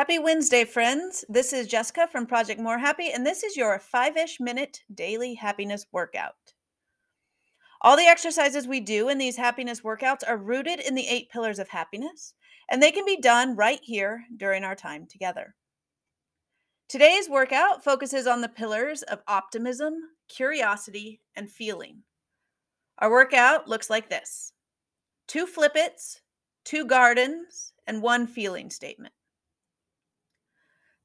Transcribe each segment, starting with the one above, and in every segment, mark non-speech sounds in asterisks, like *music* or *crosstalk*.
Happy Wednesday, friends. This is Jessica from Project More Happy, and this is your five ish minute daily happiness workout. All the exercises we do in these happiness workouts are rooted in the eight pillars of happiness, and they can be done right here during our time together. Today's workout focuses on the pillars of optimism, curiosity, and feeling. Our workout looks like this two flip its, two gardens, and one feeling statement.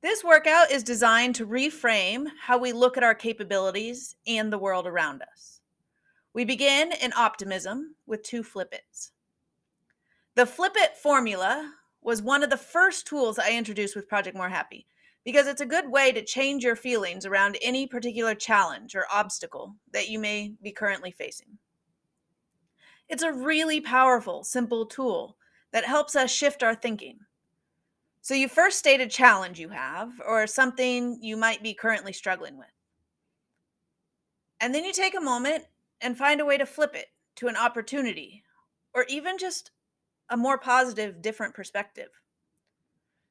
This workout is designed to reframe how we look at our capabilities and the world around us. We begin in optimism with two flip its. The flip it formula was one of the first tools I introduced with Project More Happy because it's a good way to change your feelings around any particular challenge or obstacle that you may be currently facing. It's a really powerful, simple tool that helps us shift our thinking so you first state a challenge you have or something you might be currently struggling with. And then you take a moment and find a way to flip it to an opportunity or even just a more positive, different perspective.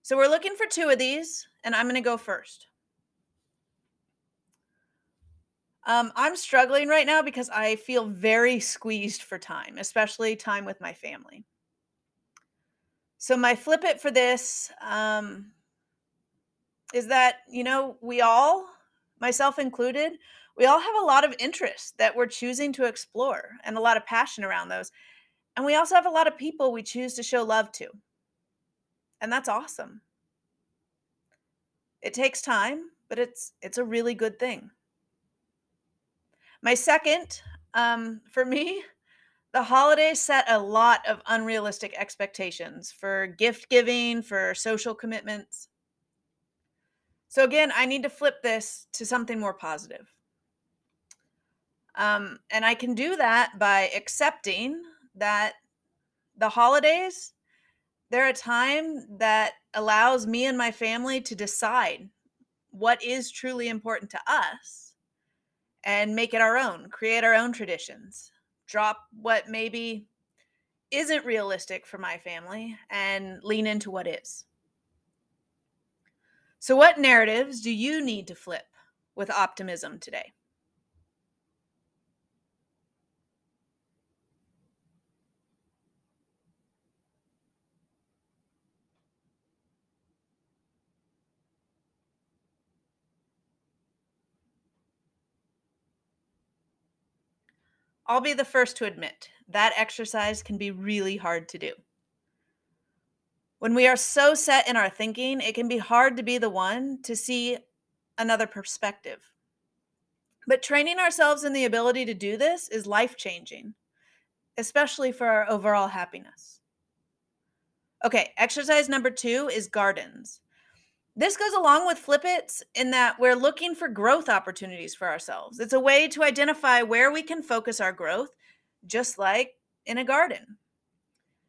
So we're looking for two of these, and I'm going to go first. Um, I'm struggling right now because I feel very squeezed for time, especially time with my family. So my flip it for this um, is that you know we all, myself included, we all have a lot of interests that we're choosing to explore and a lot of passion around those, and we also have a lot of people we choose to show love to, and that's awesome. It takes time, but it's it's a really good thing. My second, um, for *laughs* me, the holidays set a lot of unrealistic expectations for gift giving, for social commitments. So, again, I need to flip this to something more positive. Um, and I can do that by accepting that the holidays, they're a time that allows me and my family to decide what is truly important to us and make it our own, create our own traditions drop what maybe isn't realistic for my family and lean into what is. So, what narratives do you need to flip with optimism today? I'll be the first to admit that exercise can be really hard to do. When we are so set in our thinking, it can be hard to be the one to see another perspective. But training ourselves in the ability to do this is life changing, especially for our overall happiness. Okay, exercise number two is gardens. This goes along with Flip Its in that we're looking for growth opportunities for ourselves. It's a way to identify where we can focus our growth, just like in a garden.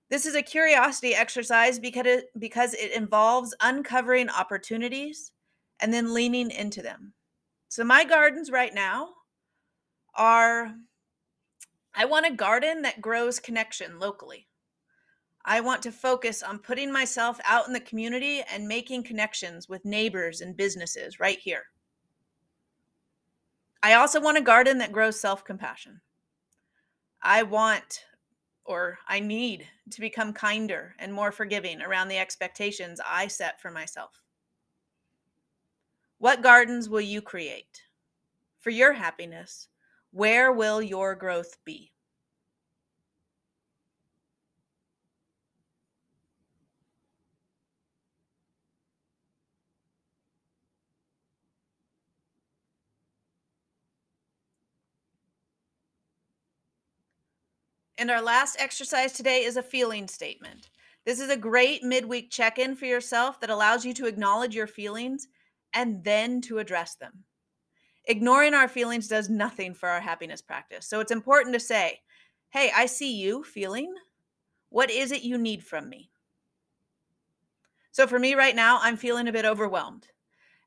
This is a curiosity exercise because it, because it involves uncovering opportunities and then leaning into them. So, my gardens right now are I want a garden that grows connection locally. I want to focus on putting myself out in the community and making connections with neighbors and businesses right here. I also want a garden that grows self compassion. I want or I need to become kinder and more forgiving around the expectations I set for myself. What gardens will you create? For your happiness, where will your growth be? And our last exercise today is a feeling statement. This is a great midweek check in for yourself that allows you to acknowledge your feelings and then to address them. Ignoring our feelings does nothing for our happiness practice. So it's important to say, hey, I see you feeling. What is it you need from me? So for me right now, I'm feeling a bit overwhelmed.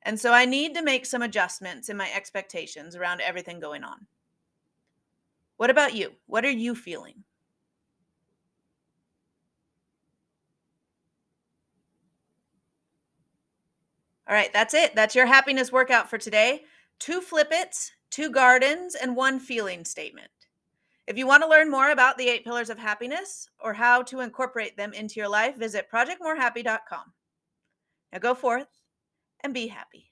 And so I need to make some adjustments in my expectations around everything going on. What about you? What are you feeling? All right, that's it. That's your happiness workout for today. Two flip its, two gardens, and one feeling statement. If you want to learn more about the eight pillars of happiness or how to incorporate them into your life, visit projectmorehappy.com. Now go forth and be happy.